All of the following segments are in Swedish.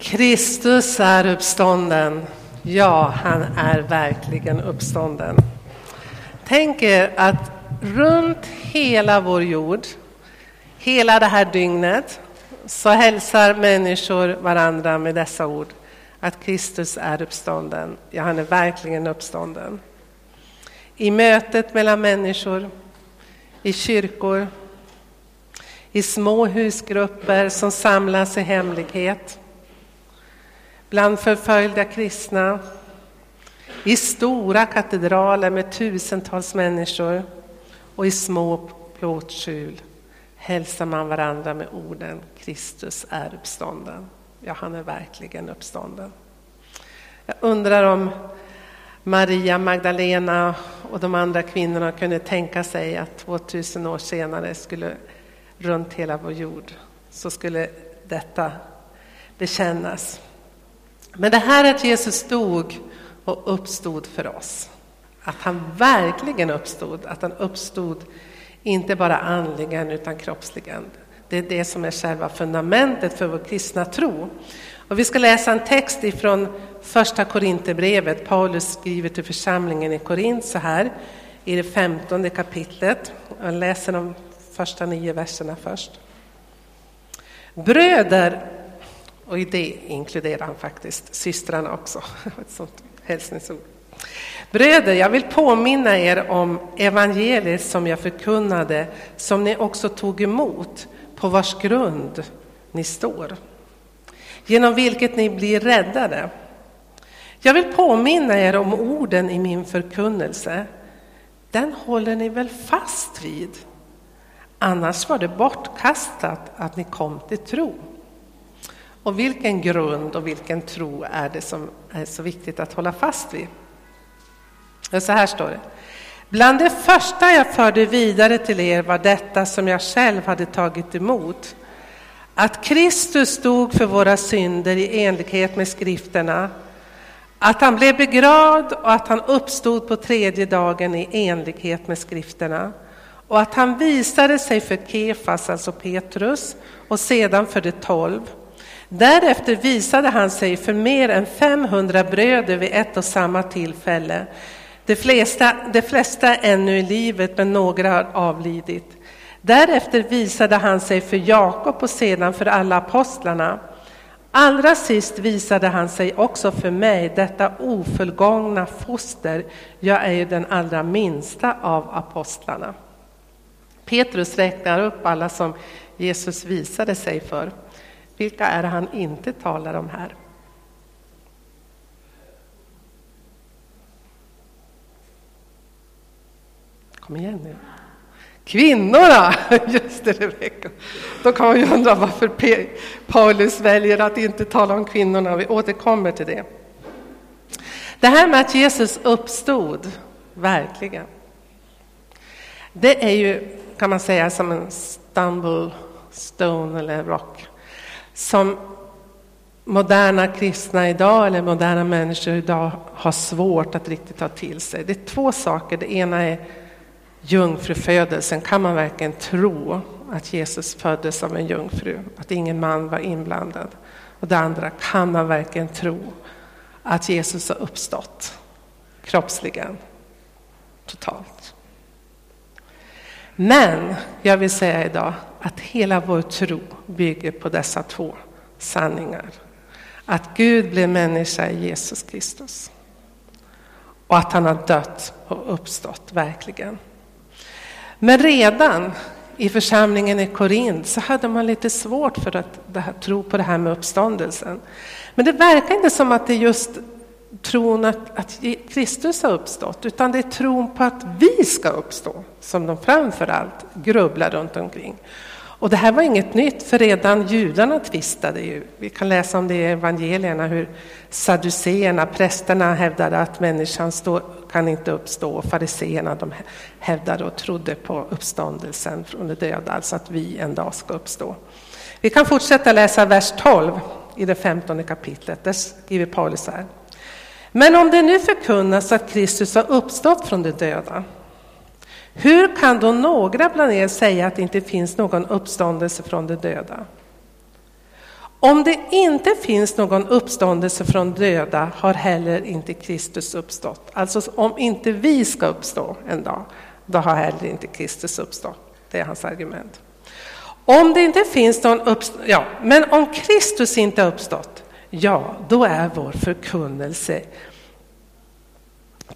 Kristus är uppstånden. Ja, han är verkligen uppstånden. Tänk er att runt hela vår jord, hela det här dygnet, så hälsar människor varandra med dessa ord. Att Kristus är uppstånden. Ja, han är verkligen uppstånden. I mötet mellan människor, i kyrkor, i små husgrupper som samlas i hemlighet bland förföljda kristna, i stora katedraler med tusentals människor och i små plåtskjul hälsar man varandra med orden Kristus är uppstånden. Ja, han är verkligen uppstånden. Jag undrar om Maria Magdalena och de andra kvinnorna kunde tänka sig att 2000 år senare skulle runt hela vår jord så skulle detta bekännas. Men det här att Jesus dog och uppstod för oss, att han verkligen uppstod, att han uppstod inte bara andligen utan kroppsligen. Det är det som är själva fundamentet för vår kristna tro. Och vi ska läsa en text ifrån första Korinthierbrevet. Paulus skriver till församlingen i Korint så här i det femtonde kapitlet. Jag läser de första nio verserna först. Bröder och i det inkluderar han faktiskt systrarna också. Ett sånt hälsningsord. Bröder, jag vill påminna er om evangeliet som jag förkunnade, som ni också tog emot, på vars grund ni står, genom vilket ni blir räddade. Jag vill påminna er om orden i min förkunnelse. Den håller ni väl fast vid? Annars var det bortkastat att ni kom till tro. Och vilken grund och vilken tro är det som är så viktigt att hålla fast vid? Och så här står det. Bland det första jag förde vidare till er var detta som jag själv hade tagit emot. Att Kristus stod för våra synder i enlighet med skrifterna. Att han blev begravd och att han uppstod på tredje dagen i enlighet med skrifterna. Och att han visade sig för Kefas, alltså Petrus, och sedan för de tolv. Därefter visade han sig för mer än 500 bröder vid ett och samma tillfälle. De flesta, de flesta ännu i livet, men några har avlidit. Därefter visade han sig för Jakob och sedan för alla apostlarna. Allra sist visade han sig också för mig, detta ofullgångna foster. Jag är ju den allra minsta av apostlarna. Petrus räknar upp alla som Jesus visade sig för. Vilka är det han inte talar om här? Kom igen nu. Kvinnorna! Just det, Rebecka. Då kan man ju undra varför Paulus väljer att inte tala om kvinnorna. Vi återkommer till det. Det här med att Jesus uppstod, verkligen. Det är ju, kan man säga, som en stumble stone eller rock som moderna kristna idag, eller moderna människor idag, har svårt att riktigt ta till sig. Det är två saker. Det ena är jungfrufödelsen. Kan man verkligen tro att Jesus föddes av en jungfru? Att ingen man var inblandad? Och det andra, kan man verkligen tro att Jesus har uppstått kroppsligen, totalt? Men jag vill säga idag att hela vår tro bygger på dessa två sanningar. Att Gud blev människa i Jesus Kristus. Och att han har dött och uppstått, verkligen. Men redan i församlingen i Korint så hade man lite svårt för att tro på det här med uppståndelsen. Men det verkar inte som att det är just tron att, att Kristus har uppstått, utan det är tron på att vi ska uppstå som de framför allt grubblar runt omkring. Och det här var inget nytt, för redan judarna tvistade ju. Vi kan läsa om det i evangelierna, hur saduceerna, prästerna hävdade att människan stå, kan inte uppstå, och fariseerna de hävdade och trodde på uppståndelsen från de döda, alltså att vi en dag ska uppstå. Vi kan fortsätta läsa vers 12 i det femtonde kapitlet. Där skriver Paulus så här. Men om det nu förkunnas att Kristus har uppstått från de döda, hur kan då några bland er säga att det inte finns någon uppståndelse från de döda? Om det inte finns någon uppståndelse från döda har heller inte Kristus uppstått. Alltså om inte vi ska uppstå en dag, då har heller inte Kristus uppstått. Det är hans argument. Om det inte finns någon uppståndelse, ja, men om Kristus inte har uppstått, ja, då är vår förkunnelse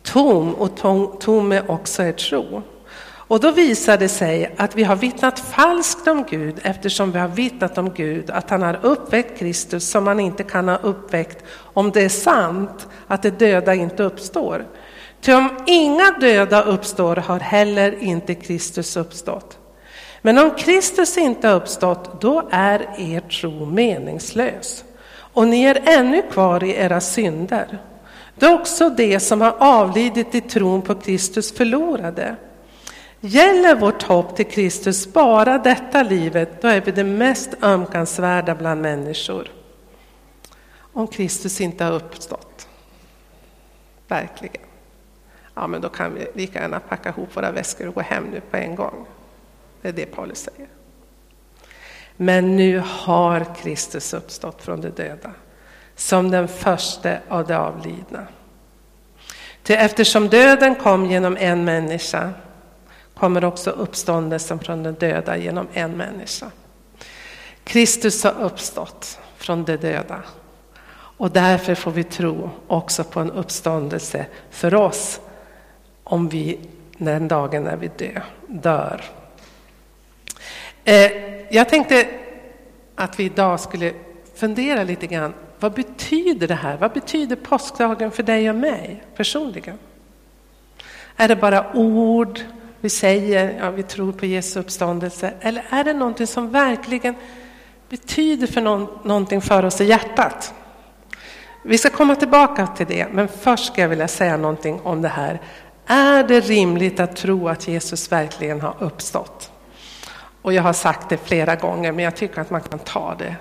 tom och tom, tom är också er tro. Och då visar det sig att vi har vittnat falskt om Gud eftersom vi har vittnat om Gud att han har uppväckt Kristus som han inte kan ha uppväckt om det är sant att det döda inte uppstår. Ty om inga döda uppstår har heller inte Kristus uppstått. Men om Kristus inte har uppstått, då är er tro meningslös och ni är ännu kvar i era synder. Det är också det som har avlidit i tron på Kristus förlorade. Gäller vårt hopp till Kristus bara detta livet, då är vi det mest ömkansvärda bland människor. Om Kristus inte har uppstått. Verkligen. Ja, men då kan vi lika gärna packa ihop våra väskor och gå hem nu på en gång. Det är det Paulus säger. Men nu har Kristus uppstått från de döda som den första av de avlidna. Till eftersom döden kom genom en människa kommer också uppståndelsen från de döda genom en människa. Kristus har uppstått från de döda och därför får vi tro också på en uppståndelse för oss om vi den dagen när vi dö, dör. Eh, jag tänkte att vi idag skulle fundera lite grann. Vad betyder det här? Vad betyder påskdagen för dig och mig personligen? Är det bara ord vi säger, ja, vi tror på Jesu uppståndelse? Eller är det någonting som verkligen betyder för någon, någonting för oss i hjärtat? Vi ska komma tillbaka till det, men först ska jag vilja säga någonting om det här. Är det rimligt att tro att Jesus verkligen har uppstått? Och jag har sagt det flera gånger, men jag tycker att man kan ta det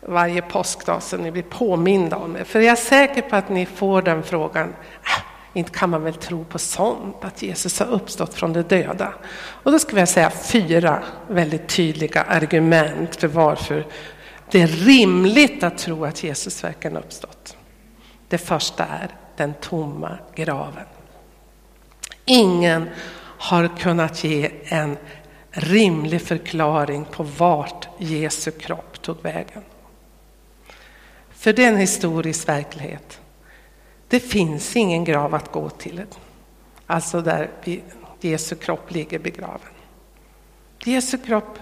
varje påskdag så ni blir påminda om det. För jag är säker på att ni får den frågan. Ah, inte kan man väl tro på sånt, att Jesus har uppstått från de döda. Och då skulle jag säga fyra väldigt tydliga argument för varför det är rimligt att tro att Jesus verkligen uppstått. Det första är den tomma graven. Ingen har kunnat ge en rimlig förklaring på vart Jesu kropp tog vägen. För det är en historisk verklighet. Det finns ingen grav att gå till, alltså där Jesu kropp ligger begraven. Jesu kropp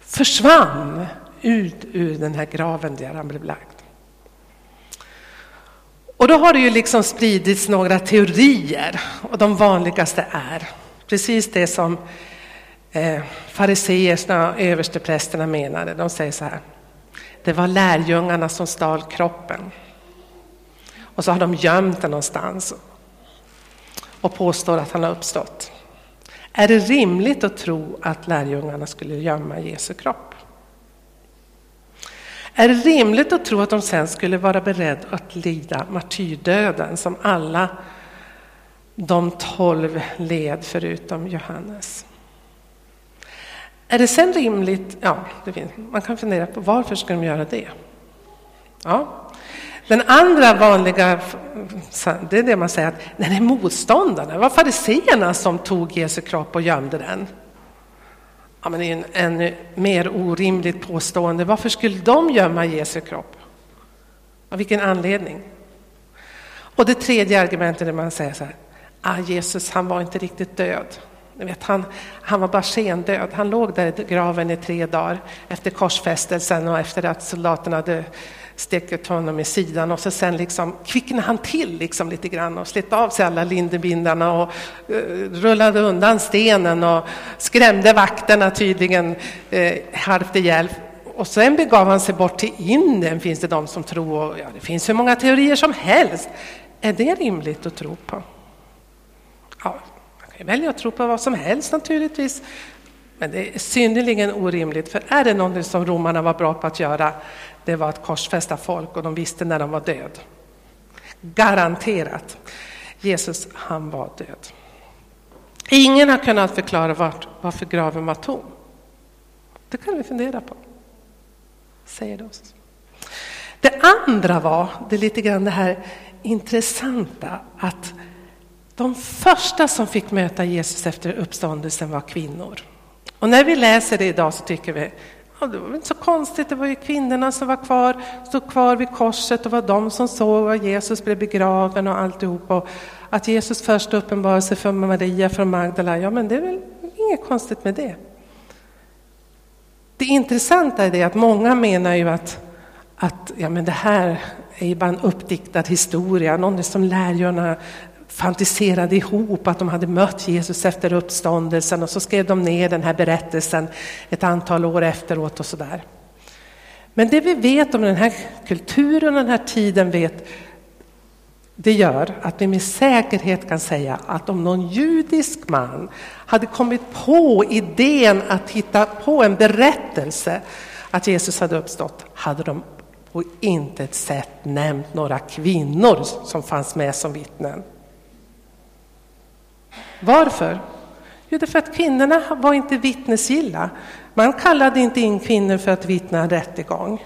försvann ut ur den här graven där han blev lagd. Och då har det ju liksom spridits några teorier och de vanligaste är precis det som eh, fariseerna och översteprästerna menade. De säger så här. Det var lärjungarna som stal kroppen. Och så har de gömt den någonstans och påstår att han har uppstått. Är det rimligt att tro att lärjungarna skulle gömma Jesu kropp? Är det rimligt att tro att de sen skulle vara beredda att lida martyrdöden som alla de tolv led förutom Johannes? Är det sen rimligt? Ja, det finns. man kan fundera på varför ska de göra det? Ja. Den andra vanliga, det är det man säger att det är motståndarna, det var fariseerna som tog Jesu kropp och gömde den. Ja, men det är en ännu mer orimligt påstående. Varför skulle de gömma Jesu kropp? Av vilken anledning? Och det tredje argumentet är man säger så här, ah, Jesus han var inte riktigt död. Ni vet, han, han var bara skendöd. Han låg där i graven i tre dagar efter korsfästelsen och efter att soldaterna hade stekt honom i sidan och så sen liksom kvicknade han till liksom lite grann och slet av sig alla lindebindarna och uh, rullade undan stenen och skrämde vakterna tydligen uh, halvt ihjäl. Och sen begav han sig bort till Indien finns det de som tror. Och, ja, det finns hur många teorier som helst. Är det rimligt att tro på? Ja, kan välja att tro på vad som helst naturligtvis. Men det är synnerligen orimligt, för är det någonting som romarna var bra på att göra, det var att korsfästa folk och de visste när de var död. Garanterat. Jesus, han var död. Ingen har kunnat förklara vart, varför graven var tom. Det kan vi fundera på. Säger det oss. Det andra var, det är lite grann det här intressanta, att de första som fick möta Jesus efter uppståndelsen var kvinnor. Och när vi läser det idag så tycker vi, ja, det var inte så konstigt, det var ju kvinnorna som var kvar, stod kvar vid korset och var de som såg att Jesus blev begraven och alltihop. Och att Jesus först uppenbarade sig för Maria från Magdala, ja men det är väl inget konstigt med det. Det intressanta är det att många menar ju att, att ja, men det här är ju bara en uppdiktad historia, någon som lärjungarna fantiserade ihop att de hade mött Jesus efter uppståndelsen och så skrev de ner den här berättelsen ett antal år efteråt och sådär. Men det vi vet om den här kulturen och den här tiden vet, det gör att vi med säkerhet kan säga att om någon judisk man hade kommit på idén att hitta på en berättelse att Jesus hade uppstått, hade de på intet sätt nämnt några kvinnor som fanns med som vittnen. Varför? Jo, därför att kvinnorna var inte vittnesgilla. Man kallade inte in kvinnor för att vittna en rättegång.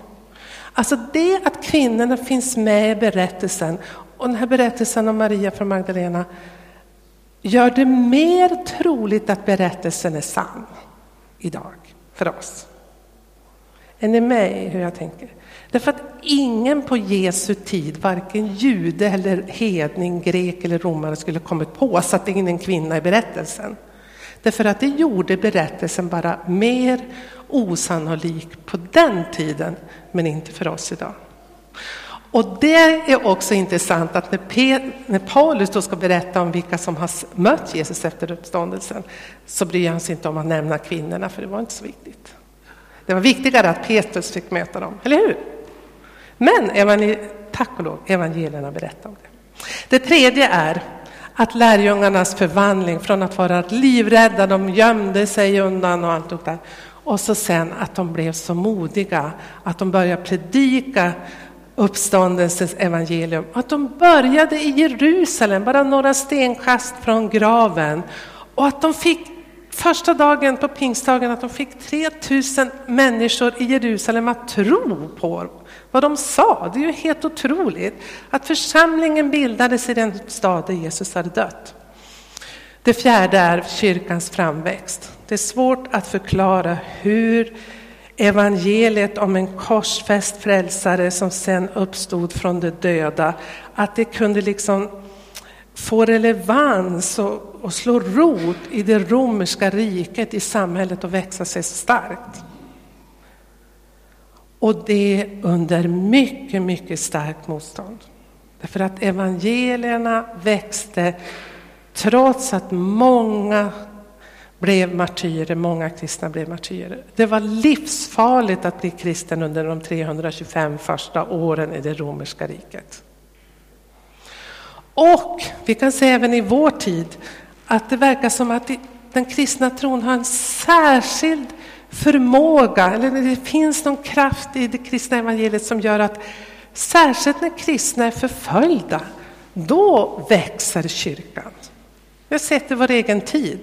Alltså det att kvinnorna finns med i berättelsen, och den här berättelsen om Maria från Magdalena, gör det mer troligt att berättelsen är sann idag för oss. Är ni med i hur jag tänker? Därför att ingen på Jesu tid, varken jude eller hedning, grek eller romare skulle kommit på att sätta in en kvinna i berättelsen. Därför att det gjorde berättelsen bara mer osannolik på den tiden, men inte för oss idag. Och det är också intressant att när, när Paulus då ska berätta om vilka som har mött Jesus efter uppståndelsen så bryr han sig inte om att nämna kvinnorna, för det var inte så viktigt. Det var viktigare att Petrus fick möta dem, eller hur? Men tack och lov, evangelierna berättar om det. Det tredje är att lärjungarnas förvandling från att vara livrädda, de gömde sig undan och allt det där. Och så sen att de blev så modiga att de började predika uppståndelsens evangelium. Att de började i Jerusalem, bara några stenkast från graven. Och att de fick första dagen på pingstdagen att de fick 3000 människor i Jerusalem att tro på vad de sa. Det är ju helt otroligt att församlingen bildades i den stad där Jesus hade dött. Det fjärde är kyrkans framväxt. Det är svårt att förklara hur evangeliet om en korsfäst frälsare som sen uppstod från de döda, att det kunde liksom få relevans och, och slå rot i det romerska riket, i samhället och växa sig starkt. Och det under mycket, mycket starkt motstånd. Därför att evangelierna växte trots att många blev martyrer, många kristna blev martyrer. Det var livsfarligt att bli kristen under de 325 första åren i det romerska riket. Och vi kan se även i vår tid att det verkar som att den kristna tron har en särskild förmåga, eller det finns någon kraft i det kristna evangeliet som gör att särskilt när kristna är förföljda, då växer kyrkan. Vi har sett det i vår egen tid,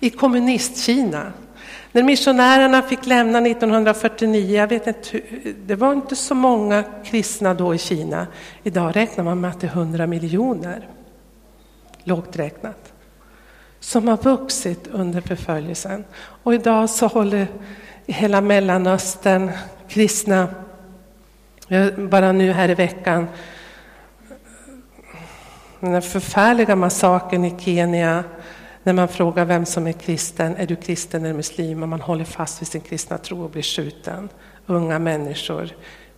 i kommunistkina. När missionärerna fick lämna 1949, jag vet inte, det var inte så många kristna då i Kina. Idag räknar man med att det är 100 miljoner, lågt räknat, som har vuxit under förföljelsen. Och idag så håller hela Mellanöstern kristna, eh, bara nu här i veckan, den förfärliga massakern i Kenya när man frågar vem som är kristen, är du kristen eller muslim? Och man håller fast vid sin kristna tro och blir skjuten. Unga människor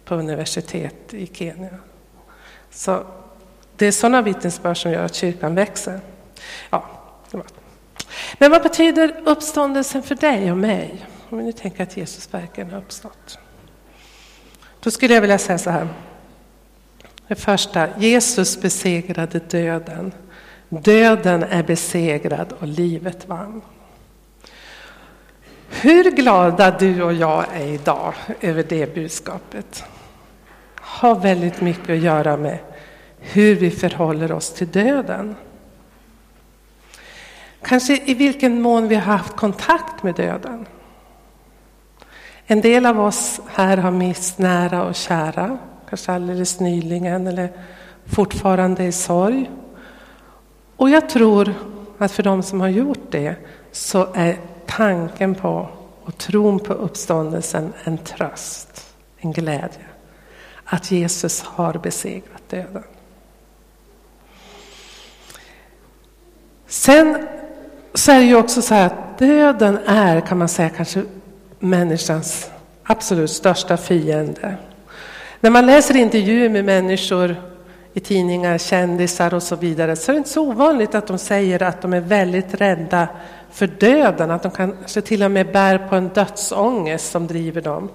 på universitet i Kenya. Så det är sådana vittnesbörd som gör att kyrkan växer. Ja, men vad betyder uppståndelsen för dig och mig? Om vi nu tänker att Jesus verkligen har uppstått. Då skulle jag vilja säga så här. Det första, Jesus besegrade döden. Döden är besegrad och livet vann. Hur glada du och jag är idag över det budskapet har väldigt mycket att göra med hur vi förhåller oss till döden. Kanske i vilken mån vi har haft kontakt med döden. En del av oss här har mist nära och kära kanske alldeles nyligen eller fortfarande i sorg. Och jag tror att för de som har gjort det så är tanken på och tron på uppståndelsen en tröst, en glädje. Att Jesus har besegrat döden. Sen så är det ju också så här att döden är, kan man säga, kanske människans absolut största fiende. När man läser intervjuer med människor i tidningar, kändisar och så vidare, så är det inte så ovanligt att de säger att de är väldigt rädda för döden, att de kanske till och med bär på en dödsångest som driver dem.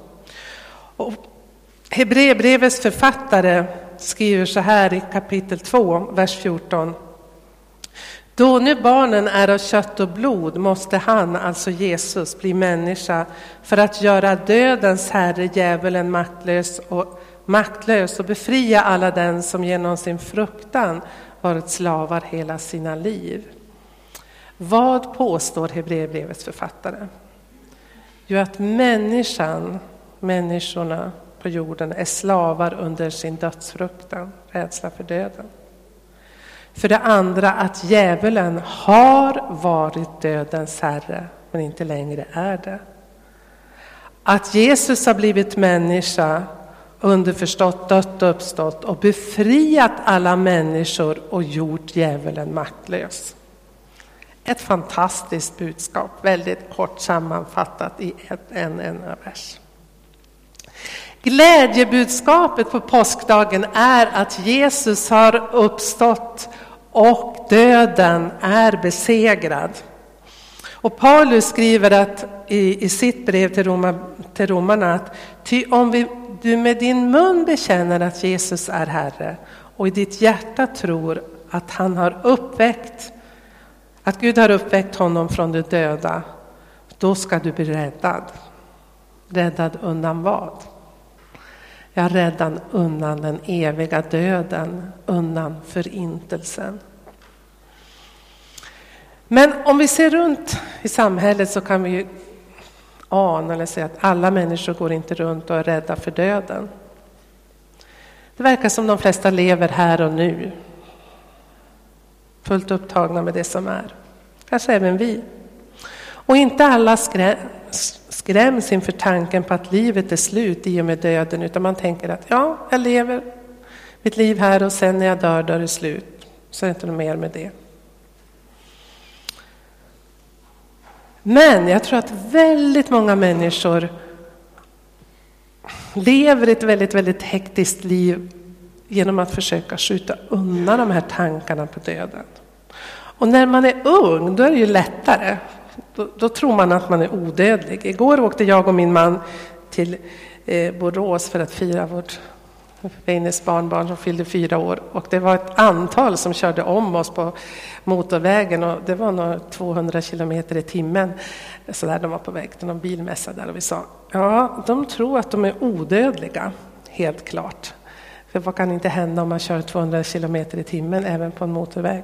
Hebreerbrevets författare skriver så här i kapitel 2, vers 14. Då nu barnen är av kött och blod måste han, alltså Jesus, bli människa för att göra dödens herre, djävulen, maktlös och, maktlös och befria alla den som genom sin fruktan varit slavar hela sina liv. Vad påstår Hebreerbrevets författare? Jo, att människan, människorna på jorden är slavar under sin dödsfruktan, rädsla för döden. För det andra att djävulen har varit dödens herre, men inte längre är det. Att Jesus har blivit människa, underförstått dött och uppstått och befriat alla människor och gjort djävulen maktlös. Ett fantastiskt budskap, väldigt kort sammanfattat i en enda vers. Glädjebudskapet på påskdagen är att Jesus har uppstått och döden är besegrad. Och Paulus skriver att, i, i sitt brev till, Roma, till romarna att ty om vi, du med din mun bekänner att Jesus är Herre och i ditt hjärta tror att han har uppväckt, att Gud har uppväckt honom från de döda, då ska du bli räddad. Räddad undan vad? Jag räddar undan den eviga döden, undan förintelsen. Men om vi ser runt i samhället så kan vi ju ana eller säga att alla människor går inte runt och är rädda för döden. Det verkar som de flesta lever här och nu. Fullt upptagna med det som är. Kanske även vi. Och inte alla skräms inför tanken på att livet är slut i och med döden, utan man tänker att ja, jag lever mitt liv här och sen när jag dör, då är det slut. Så är det inte något mer med det. Men jag tror att väldigt många människor lever ett väldigt, väldigt hektiskt liv genom att försöka skjuta undan de här tankarna på döden. Och när man är ung, då är det ju lättare. Då, då, tror man att man är odödlig. Igår åkte jag och min man till eh, Borås för att fira vårt Weines barnbarn som fyllde fyra år. Och det var ett antal som körde om oss på motorvägen och det var nog 200 kilometer i timmen. Så där de var på väg till någon bilmässa där och vi sa, ja, de tror att de är odödliga, helt klart. För vad kan inte hända om man kör 200 kilometer i timmen även på en motorväg?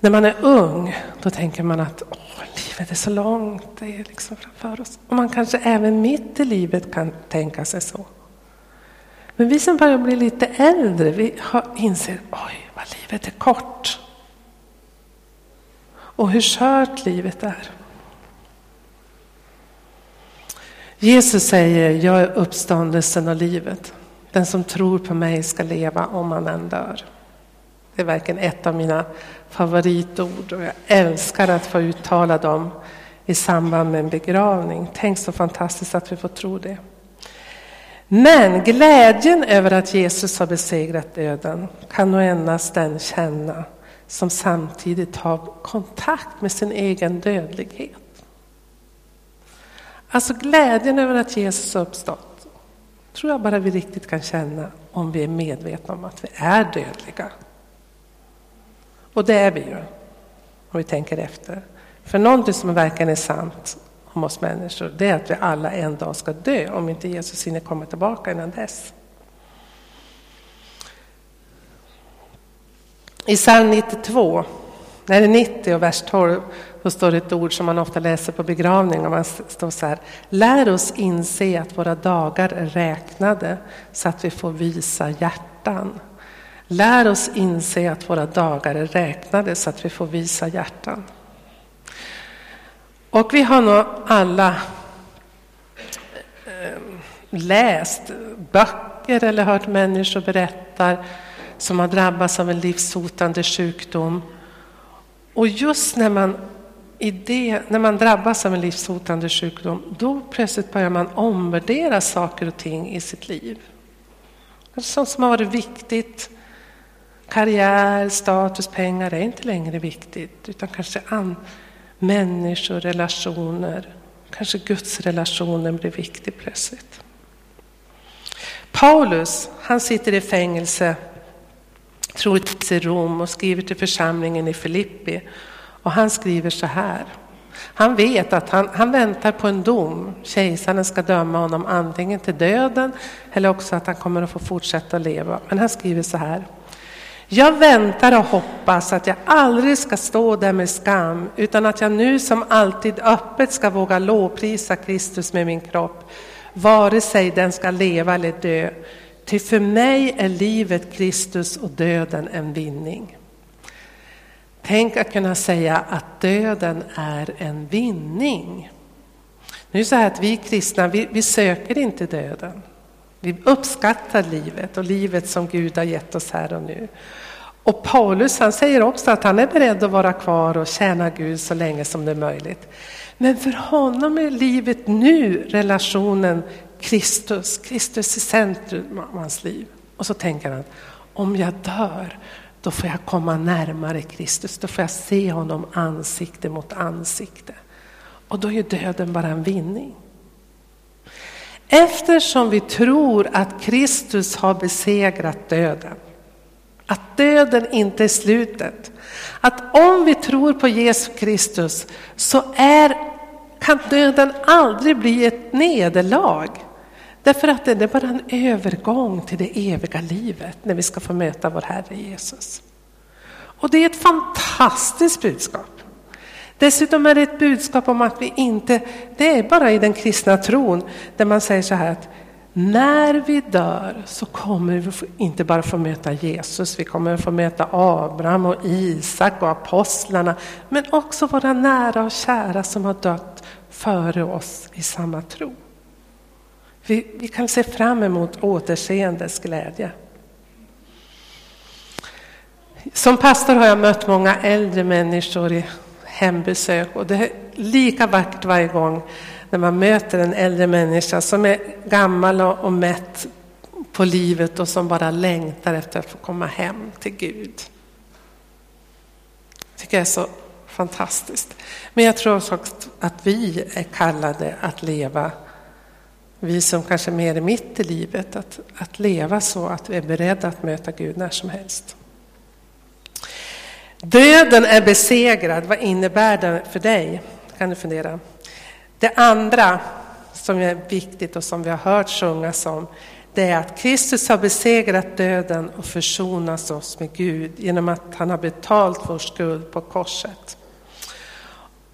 När man är ung, då tänker man att åh, livet är så långt, det är liksom framför oss. Och man kanske även mitt i livet kan tänka sig så. Men vi som börjar bli lite äldre, vi inser oj, vad livet är kort. Och hur skört livet är. Jesus säger, jag är uppståndelsen och livet. Den som tror på mig ska leva om han än dör. Det är verkligen ett av mina favoritord och jag älskar att få uttala dem i samband med en begravning. Tänk så fantastiskt att vi får tro det. Men glädjen över att Jesus har besegrat döden kan nog endast den känna som samtidigt har kontakt med sin egen dödlighet. Alltså glädjen över att Jesus har uppstått tror jag bara vi riktigt kan känna om vi är medvetna om att vi är dödliga. Och det är vi ju, om vi tänker efter. För någonting som verkligen är sant om oss människor, det är att vi alla en dag ska dö, om inte Jesus hinner komma tillbaka innan dess. I psalm 92, när det är 90 och vers 12, så står det ett ord som man ofta läser på begravning. Och man står så här, lär oss inse att våra dagar är räknade så att vi får visa hjärtan. Lär oss inse att våra dagar är räknade så att vi får visa hjärtan. Och vi har nog alla eh, läst böcker eller hört människor berätta som har drabbats av en livshotande sjukdom. Och just när man, i det, när man drabbas av en livshotande sjukdom, då plötsligt börjar man omvärdera saker och ting i sitt liv. Sånt som har varit viktigt, karriär, status, pengar är inte längre viktigt, utan kanske an, människor, relationer, kanske Guds relationen blir viktig plötsligt. Paulus, han sitter i fängelse, troligtvis i Rom och skriver till församlingen i Filippi. Och han skriver så här. Han vet att han, han väntar på en dom. Kejsaren ska döma honom antingen till döden eller också att han kommer att få fortsätta leva. Men han skriver så här. Jag väntar och hoppas att jag aldrig ska stå där med skam utan att jag nu som alltid öppet ska våga lovprisa Kristus med min kropp vare sig den ska leva eller dö. Till för mig är livet Kristus och döden en vinning. Tänk att kunna säga att döden är en vinning. Nu är det så här att vi kristna, vi, vi söker inte döden. Vi uppskattar livet och livet som Gud har gett oss här och nu. Och Paulus han säger också att han är beredd att vara kvar och tjäna Gud så länge som det är möjligt. Men för honom är livet nu relationen Kristus, Kristus i centrum av hans liv. Och så tänker han, om jag dör, då får jag komma närmare Kristus, då får jag se honom ansikte mot ansikte. Och då är döden bara en vinning. Eftersom vi tror att Kristus har besegrat döden, att döden inte är slutet, att om vi tror på Jesus Kristus så är, kan döden aldrig bli ett nederlag. Därför att det är bara en övergång till det eviga livet när vi ska få möta vår Herre Jesus. Och det är ett fantastiskt budskap. Dessutom är det ett budskap om att vi inte, det är bara i den kristna tron där man säger så här att när vi dör så kommer vi inte bara få möta Jesus, vi kommer få möta Abraham och Isak och apostlarna, men också våra nära och kära som har dött före oss i samma tro. Vi, vi kan se fram emot återseendes glädje. Som pastor har jag mött många äldre människor i hembesök och det är lika vackert varje gång när man möter en äldre människa som är gammal och mätt på livet och som bara längtar efter att få komma hem till Gud. Det tycker jag är så fantastiskt. Men jag tror också att vi är kallade att leva vi som kanske är mer mitt i livet, att, att leva så att vi är beredda att möta Gud när som helst. Döden är besegrad, vad innebär det för dig? kan du fundera. Det andra som är viktigt och som vi har hört sjungas om, det är att Kristus har besegrat döden och försonat oss med Gud genom att han har betalt vår skuld på korset.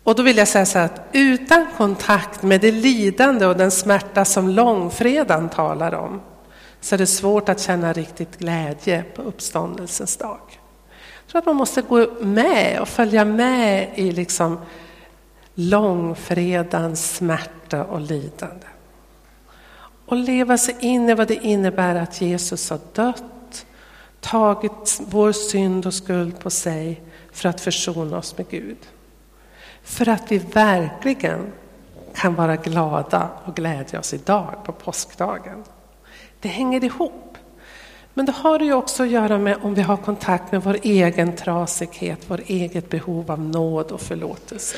Och då vill jag säga så här att utan kontakt med det lidande och den smärta som långfredagen talar om så är det svårt att känna riktigt glädje på uppståndelsens dag. Jag tror att man måste gå med och följa med i liksom långfredans smärta och lidande. Och leva sig in i vad det innebär att Jesus har dött, tagit vår synd och skuld på sig för att försona oss med Gud. För att vi verkligen kan vara glada och glädja oss idag på påskdagen. Det hänger ihop. Men det har ju också att göra med om vi har kontakt med vår egen trasighet, vår eget behov av nåd och förlåtelse.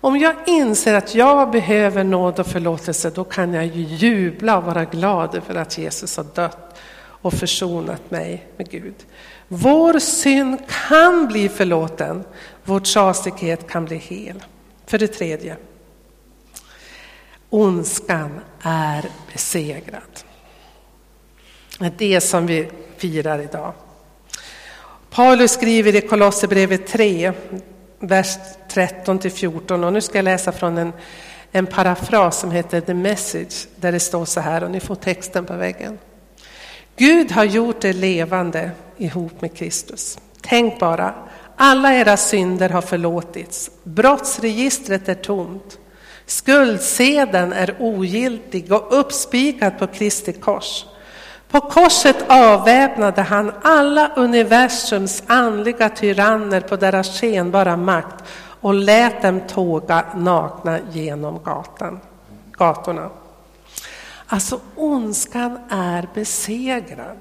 Om jag inser att jag behöver nåd och förlåtelse, då kan jag ju jubla och vara glad över att Jesus har dött och försonat mig med Gud. Vår synd kan bli förlåten, vår trasighet kan bli hel. För det tredje, ondskan är besegrad. Det är det som vi firar idag. Paulus skriver i Kolosserbrevet 3, vers 13-14. och nu ska jag läsa från en, en parafras som heter The Message där det står så här och ni får texten på väggen. Gud har gjort er levande ihop med Kristus. Tänk bara, alla era synder har förlåtits. Brottsregistret är tomt. Skuldsedeln är ogiltig och uppspikad på Kristi kors. På korset avväpnade han alla universums andliga tyranner på deras skenbara makt och lät dem tåga nakna genom gatan, gatorna. Alltså ondskan är besegrad.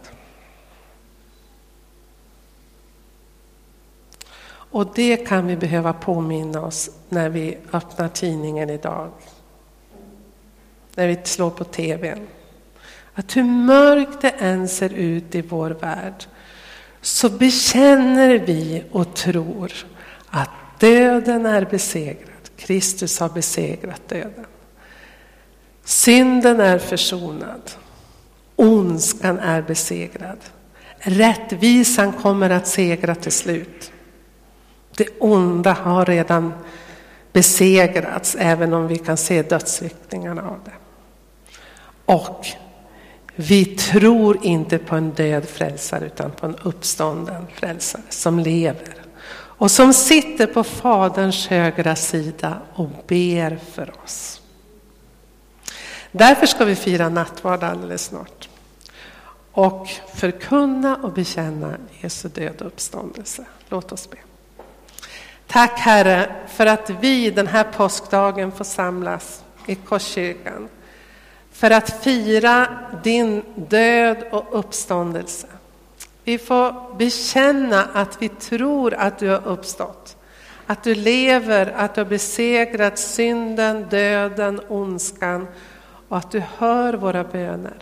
Och det kan vi behöva påminna oss när vi öppnar tidningen idag. När vi slår på tvn. Att hur mörkt det än ser ut i vår värld så bekänner vi och tror att döden är besegrad. Kristus har besegrat döden. Synden är försonad. Ondskan är besegrad. Rättvisan kommer att segra till slut. Det onda har redan besegrats, även om vi kan se dödsriktningarna av det. Och vi tror inte på en död frälsare utan på en uppstånden frälsare som lever och som sitter på Faderns högra sida och ber för oss. Därför ska vi fira nattvard alldeles snart och förkunna och bekänna Jesu död och uppståndelse. Låt oss be. Tack Herre för att vi den här påskdagen får samlas i Korskyrkan för att fira din död och uppståndelse. Vi får bekänna att vi tror att du har uppstått, att du lever, att du har besegrat synden, döden, ondskan och att du hör våra böner.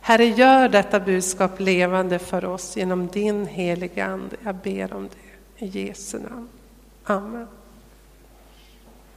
Herre, gör detta budskap levande för oss genom din heliga Ande. Jag ber om det i Jesu namn. Amen.